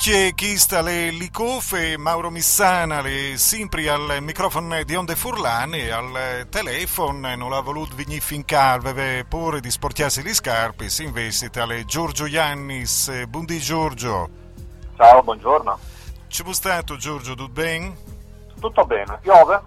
Mandi a Ducce, chi sta le licofe, Mauro Missana, le sempre al microfono di Onde Furlane al telefono, non l'ha voluto venire fin calve, pure di sportiarsi gli scarpi, si investe tale Giorgio Iannis. Buondì Giorgio. Ciao, buongiorno. Ci può stato Giorgio, tutto bene? Tutto bene, piove?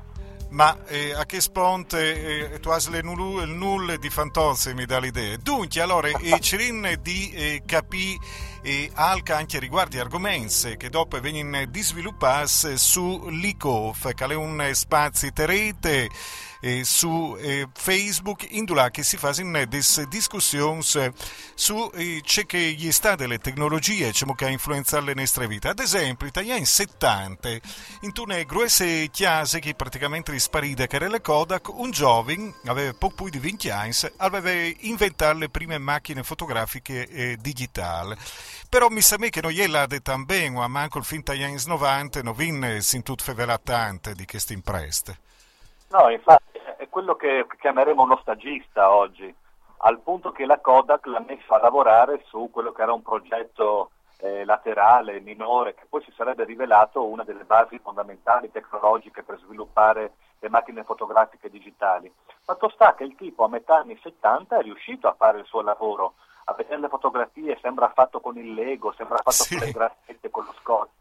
Ma eh, a che sponte eh, tu hai le nulle, il nulle di Fantozzi mi dà l'idea. Dunque, allora, eh, Cirin di eh, capì e alca anche riguardo argomenti che dopo vengono sviluppati su l'ICOF, che è un spazio terrete eh, su Facebook, in cui che si fanno delle discussioni su eh, ciò che gli sta delle tecnologie diciamo, che ha influenzato le nostre vite. Ad esempio, negli anni 70, in una grosse chiase che praticamente risparita, che era Kodak, un giovane, aveva poco più di 20 anni, aveva inventato le prime macchine fotografiche eh, digitali. Però mi sa che non gliela detto bene, ma manco il fin dagli anni 90 non vinne sin tutto fevelatante di queste impreste. No, infatti quello che chiameremo uno stagista oggi, al punto che la Kodak l'ha messa a lavorare su quello che era un progetto eh, laterale, minore, che poi si sarebbe rivelato una delle basi fondamentali tecnologiche per sviluppare le macchine fotografiche digitali. Fatto sta che il tipo a metà anni 70 è riuscito a fare il suo lavoro, a vedere le fotografie sembra fatto con il Lego, sembra fatto sì. con le graffette, con lo scotch,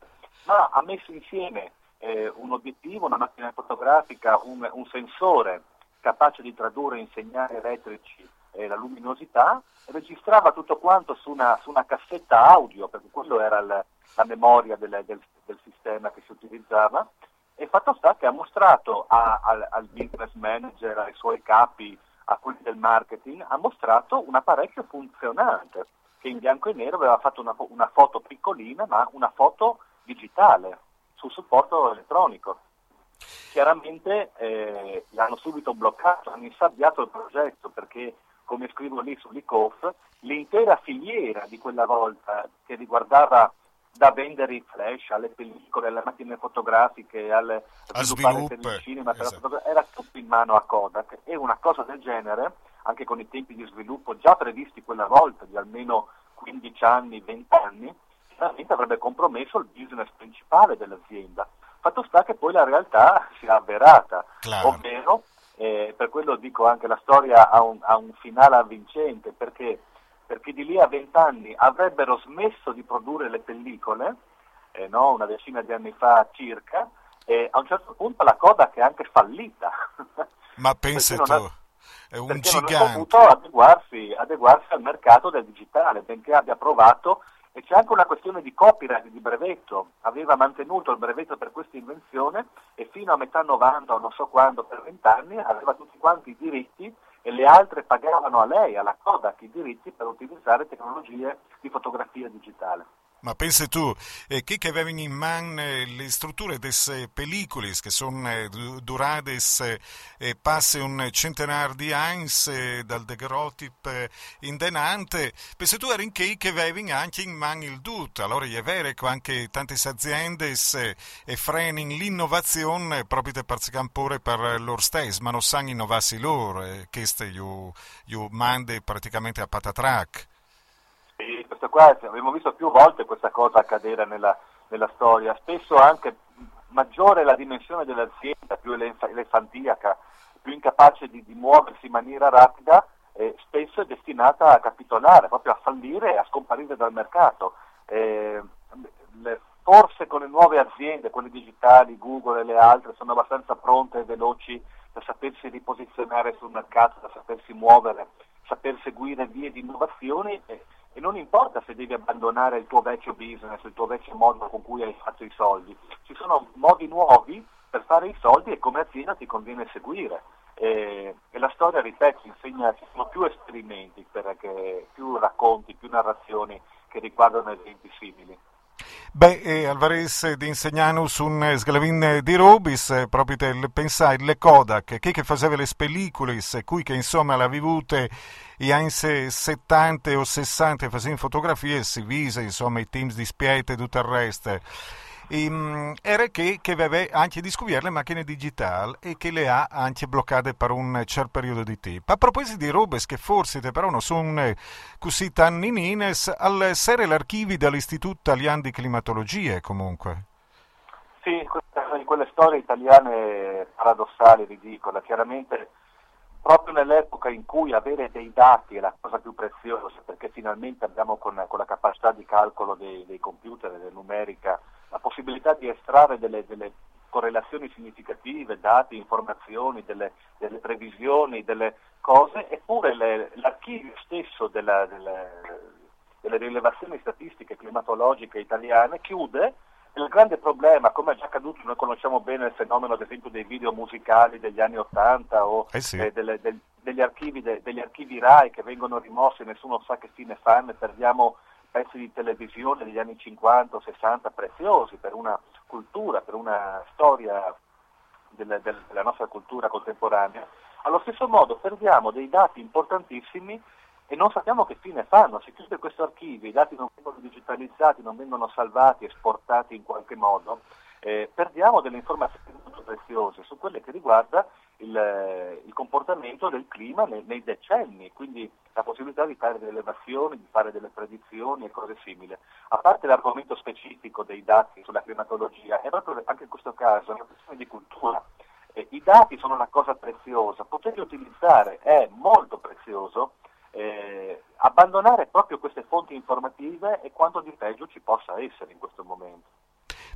ma ha messo insieme eh, un obiettivo, una macchina fotografica, un, un, sensore capace di tradurre in segnali elettrici eh, la luminosità, registrava tutto quanto su una, su una cassetta audio, perché quello era il, la memoria del, del, del, sistema che si utilizzava, e fatto sta che ha mostrato a, al, al business manager, ai suoi capi, a quelli del marketing, ha mostrato un apparecchio funzionante che in bianco e nero aveva fatto una, una foto piccolina ma una foto digitale sul supporto elettronico. Chiaramente eh, l'hanno subito bloccato, hanno insabbiato il progetto perché, come scrivo lì sull'ICOF, l'intera filiera di quella volta che riguardava da vendere i flash alle pellicole, alle macchine fotografiche, alle a sviluppare per il cinema, esatto. era tutto in mano a Kodak e una cosa del genere, anche con i tempi di sviluppo già previsti quella volta di almeno 15 anni, 20 anni, chiaramente avrebbe compromesso il business principale dell'azienda. Fatto sta che poi la realtà si è avverata, Claro. ovvero, eh, per quello dico anche la storia ha un, ha un finale avvincente, perché perché di lì a vent'anni avrebbero smesso di produrre le pellicole, eh, no? una decina di anni fa circa, e a un certo punto la Kodak è anche fallita. Ma pensi tu, ha, è un perché gigante. non ha potuto adeguarsi, adeguarsi al mercato del digitale, benché abbia provato e c'è anche una questione di copyright, di brevetto. Aveva mantenuto il brevetto per questa invenzione e fino a metà 90 o non so quando, per vent'anni, aveva tutti quanti i diritti e le altre pagavano a lei, alla Kodak, i diritti per utilizzare tecnologie di fotografia digitale. Ma pensi tu, eh, chi che avevano in mano eh, le strutture delle pellicole che sono eh, durate eh, passe un centenario di anni eh, dal daguerrotip eh, in denante, pensi tu eri chi che avevano anche in mano il tutto, allora è vero che anche tante aziende eh, frenano l'innovazione proprio per pure per loro stessi, ma non sanno innovarsi loro, eh, questo io, io mando praticamente a patatrack. Questo qua abbiamo visto più volte questa cosa accadere nella, nella storia, spesso anche maggiore la dimensione dell'azienda, più elefantiaca, più incapace di, di muoversi in maniera rapida, eh, spesso è destinata a capitolare, proprio a fallire e a scomparire dal mercato. Eh, le, forse con le nuove aziende, quelle digitali, Google e le altre, sono abbastanza pronte e veloci da sapersi riposizionare sul mercato, da sapersi muovere, saper seguire vie di innovazione e, e non importa se devi abbandonare il tuo vecchio business, il tuo vecchio modo con cui hai fatto i soldi, ci sono modi nuovi per fare i soldi e come azienda ti conviene seguire. E, e la storia, ripeto, insegna, ci sono più esperimenti, perché, più racconti, più narrazioni che riguardano eventi simili. Beh, eh, Alvarez di Insegnanus un sglavin di Rubis, eh, proprio del pensare le Kodak, che, che faceva le pellicole, cui che insomma l'ha vivute gli anni 70 o 60 facevano fotografie e si vise insomma i teams di spiete e tutto il resto um, era che, che aveva anche di scoprire le macchine digitali e che le ha anche bloccate per un certo periodo di tempo. A proposito di robe che forse però non sono eh, così tanninines, al serie l'archivio dell'Istituto Italiano di Climatologia comunque. Sì, quelle storie italiane paradossali, ridicole, chiaramente proprio nell'epoca in cui avere dei dati è la cosa più preziosa, perché finalmente abbiamo con, con la capacità di calcolo dei, dei computer della numerica la possibilità di estrarre delle, delle correlazioni significative, dati, informazioni, delle, delle previsioni, delle cose, eppure le, l'archivio stesso della, delle, delle rilevazioni statistiche climatologiche italiane chiude il grande problema, come è già accaduto, noi conosciamo bene il fenomeno ad esempio dei video musicali degli anni Ottanta o eh sì. eh, delle, del, degli, archivi, de, degli, archivi, RAI che vengono rimossi e nessuno sa che fine fanno e perdiamo pezzi di televisione degli anni 50 o 60 preziosi per una cultura, per una storia della, della nostra cultura contemporanea, allo stesso modo perdiamo dei dati importantissimi e non sappiamo che fine fanno. Se chiude questo archivio, i dati non vengono digitalizzati, non vengono salvati, esportati in qualche modo, eh, perdiamo delle informazioni molto preziose su quelle che riguarda il, il comportamento del clima nei, nei, decenni, quindi la possibilità di fare delle elevazioni, di fare delle predizioni e cose simili. A parte l'argomento specifico dei dati sulla climatologia, è proprio anche in questo caso una questione di cultura. Eh, I dati sono una cosa preziosa, poterli utilizzare è molto prezioso, eh, abbandonare proprio queste fonti informative è quanto di peggio ci possa essere in questo momento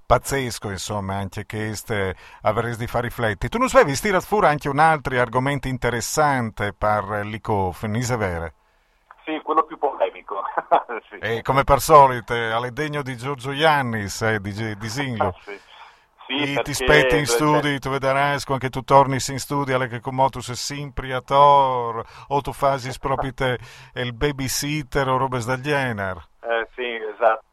pazzesco, insomma, anche questo avresti fare riflettere. Tu non sai vestire fuori anche un altro argomento interessante per l'ICOF, non è vero? Sì, quello più polemico. sì. E come per solito, alle degno di Giorgio Iannis, eh, di, di Singlo. sì. Sì, ti spetti in studi, tu vedrai che tu torni in studio alle che come tu sei sempre a tor, o tu fai proprio te, il babysitter o robe del genere. Eh, sì, esatto.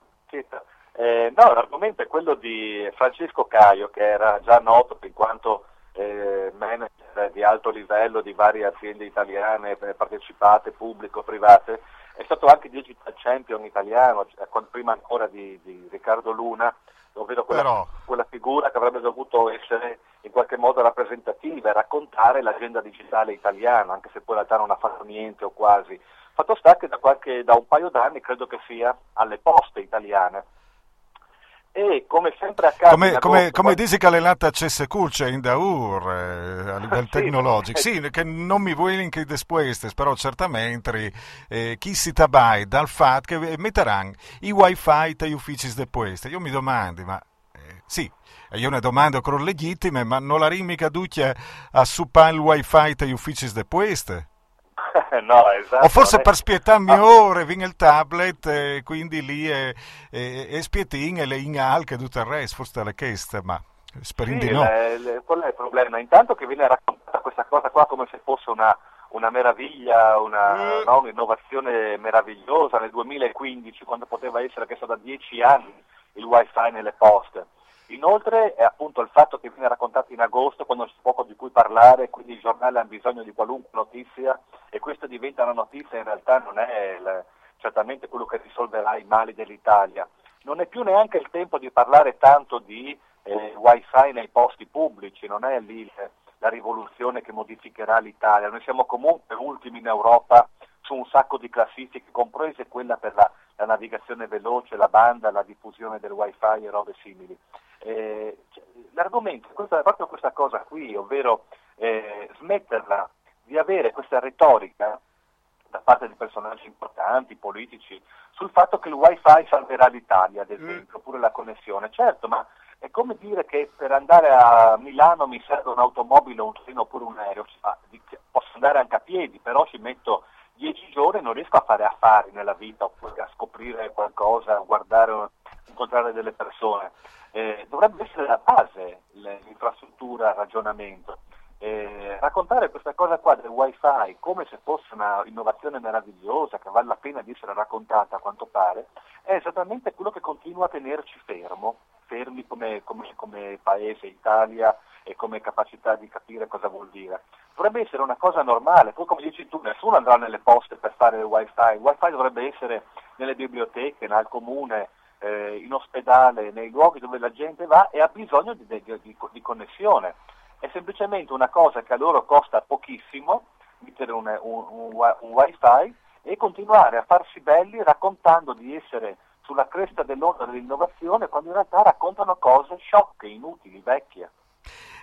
Eh, no, l'argomento è quello di Francesco Caio, che era già noto in quanto eh, manager di alto livello di varie aziende italiane eh, partecipate, pubblico, private, è stato anche digital champion italiano, cioè, prima ancora di, di, Riccardo Luna, ovvero quella, Però... quella, figura che avrebbe dovuto essere in qualche modo rappresentativa e raccontare l'agenda digitale italiana, anche se poi in realtà non ha fatto niente o quasi. Fatto sta che da, qualche, da un paio d'anni credo che sia alle poste italiane e come sempre accade come, come, come dici che l'elata c'è in Daur eh, a livello sì, tecnologico. Sì, che non mi vuoi link después però certamente eh, chi si tabai dal fatto che metteranno i wifi agli uffici después io mi domando ma eh, sì io ne domando con legittime ma non la rimica duccia a suppare il wifi agli uffici después no, esatto, o forse per spietarmi ah. ore viene il tablet e quindi lì è, è, è spietin e le in alche tutto il resto forse le chieste ma speriamo sì, di no le, le, qual è il problema? intanto che viene raccontata questa cosa qua come se fosse una, una meraviglia una, mm. no, un'innovazione meravigliosa nel 2015 quando poteva essere che so da dieci anni il wifi nelle poste Inoltre è appunto il fatto che viene raccontato in agosto quando c'è poco di cui parlare, quindi i giornali hanno bisogno di qualunque notizia e questa diventa una notizia in realtà non è il, certamente quello che risolverà i mali dell'Italia. Non è più neanche il tempo di parlare tanto di eh, wifi nei posti pubblici, non è lì la rivoluzione che modificherà l'Italia. Noi siamo comunque ultimi in Europa su un sacco di classifiche, comprese quella per la, la navigazione veloce, la banda, la diffusione del wifi e robe simili. Eh, l'argomento è proprio questa cosa qui, ovvero eh, smetterla di avere questa retorica da parte di personaggi importanti, politici, sul fatto che il wifi salverà l'Italia, ad mm. esempio, oppure la connessione. Certo, ma è come dire che per andare a Milano mi serve un'automobile, un treno oppure un aereo. Posso andare anche a piedi, però ci metto dieci giorni e non riesco a fare affari nella vita, oppure a scoprire qualcosa, a guardare, incontrare delle persone. Eh, dovrebbe essere la base l'infrastruttura, il ragionamento. Eh, raccontare questa cosa qua del wifi come se fosse una innovazione meravigliosa che vale la pena di essere raccontata a quanto pare, è esattamente quello che continua a tenerci fermo, fermi come, come, come paese Italia e come capacità di capire cosa vuol dire. Dovrebbe essere una cosa normale, poi come dici tu, nessuno andrà nelle poste per fare il wifi, il wifi dovrebbe essere nelle biblioteche, nel comune, eh, in ospedale, nei luoghi dove la gente va e ha bisogno di, di, di, di connessione è semplicemente una cosa che a loro costa pochissimo, mettere un, un, un, un wifi e continuare a farsi belli raccontando di essere sulla cresta dell'onda dell'innovazione quando in realtà raccontano cose sciocche, inutili, vecchie.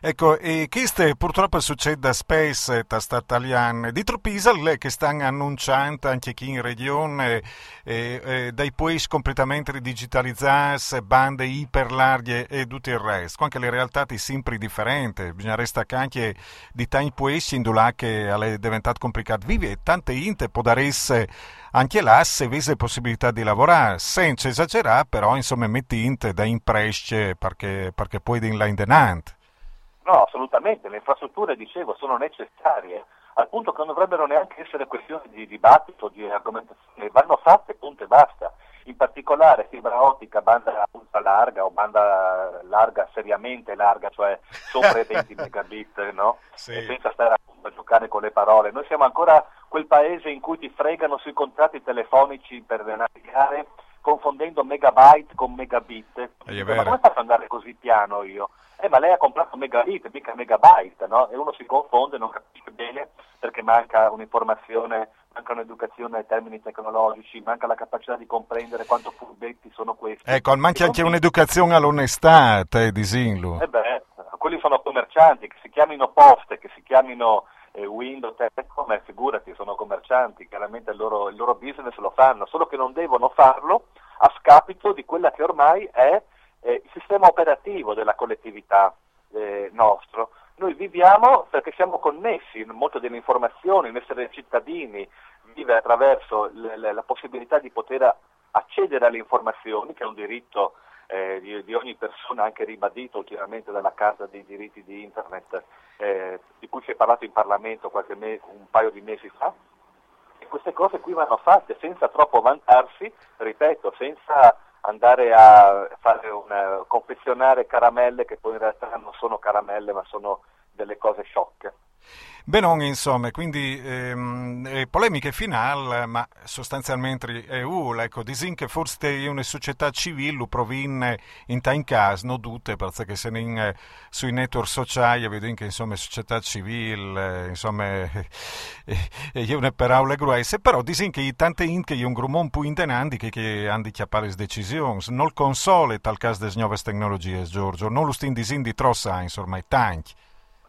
Ecco, e questo purtroppo succede spesso a questa italiana. Di Tropisal che stanno annunciando anche qui in regione eh, eh, dai paesi completamente digitalizzati, bande iperlarghe e tutto il resto. Anche le realtà sono sempre differenti. Bisogna restare anche di tanti paesi in che è diventato complicato vivere tante inte può dare anche là se avesse possibilità di lavorare, senza esagerare, però insomma metti inte da impresce perché, perché poi in là in denant. No, assolutamente, le infrastrutture, dicevo, sono necessarie, al punto che non dovrebbero neanche essere questioni di dibattito, di argomentazione, vanno fatte, punto e basta. In particolare fibra ottica, banda ultra larga o banda larga, seriamente larga, cioè sopra i 20 megabit, no? Sì. E senza stare a giocare con le parole. Noi siamo ancora quel paese in cui ti fregano sui contratti telefonici per navigare confondendo megabyte con megabit. Ma come faccio ad andare così piano io? Eh, ma lei ha comprato megabit, mica megabyte, no? E uno si confonde, non capisce bene perché manca un'informazione, manca un'educazione ai termini tecnologici, manca la capacità di comprendere quanto furbetti sono questi. Ecco, manca anche un'educazione all'onestà, te Disinlu. Eh beh, quelli sono commercianti, che si chiamino poste, che si chiamino eh, Windows, Telecom, eh, figurati, sono commercianti, chiaramente il loro, il loro business lo fanno, solo che non devono farlo a scapito di quella che ormai è eh, il sistema operativo della collettività eh, nostro. Noi viviamo perché siamo connessi, molte delle informazioni, l'essere cittadini vive attraverso l- l- la possibilità di poter accedere alle informazioni, che è un diritto eh, di, di, ogni persona, anche ribadito ultimamente dalla Casa dei diritti di Internet, eh, di cui si è parlato in Parlamento me- un paio di mesi fa. E queste cose qui vanno fatte senza troppo vantarsi, ripeto, senza andare a una, confezionare caramelle che poi in realtà non sono caramelle ma sono delle cose sciocche. Benon, insomma, quindi ehm, eh, polemiche finali, ma sostanzialmente EU, ecco, disin che forse è una società civile proviene in time caso, non tutte, perché se in, eh, sui network sociali vedo che insomma società civile, eh, insomma, eh, è una parola grossa, però disin che tante in che è un gruppo un po' intenandi che, che hanno chiappare le decisioni, non console tal caso delle nuove tecnologie, Giorgio, non lo stin disin di trossa, insomma, tanti.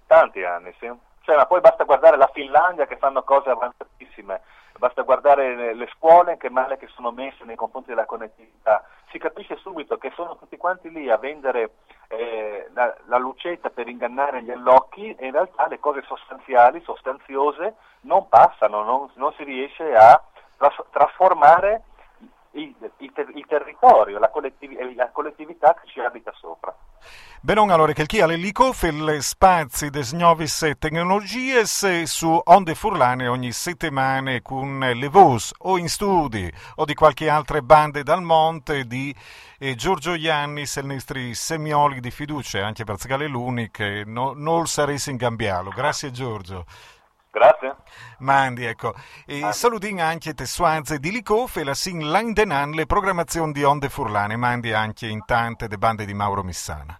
Tanti anni, sì. Cioè, ma poi basta guardare la Finlandia che fanno cose avanzatissime, basta guardare le scuole che male che sono messe nei confronti della connettività. Si capisce subito che sono tutti quanti lì a vendere eh, la, la, lucetta per ingannare gli allocchi e in realtà le cose sostanziali, sostanziose, non passano, non, non si riesce a tras- trasformare il, il, il territorio, la, collettiv- la collettività che ci abita sopra. Benon allora che chi ha l'elico le spazi des nuove tecnologie su onde furlane ogni settimana con le voci o in studi o di qualche altra bande dal monte di eh, Giorgio Iannis e i nostri semioli di fiducia anche per Zgale l'unico no, non saresti in Gambialo grazie Giorgio Grazie. Mandi, ecco. E ah. salutin anche te suanze di Licof e la sin landenan le programmazioni di Onde Furlane. Mandi anche in tante de bande di Mauro Missana.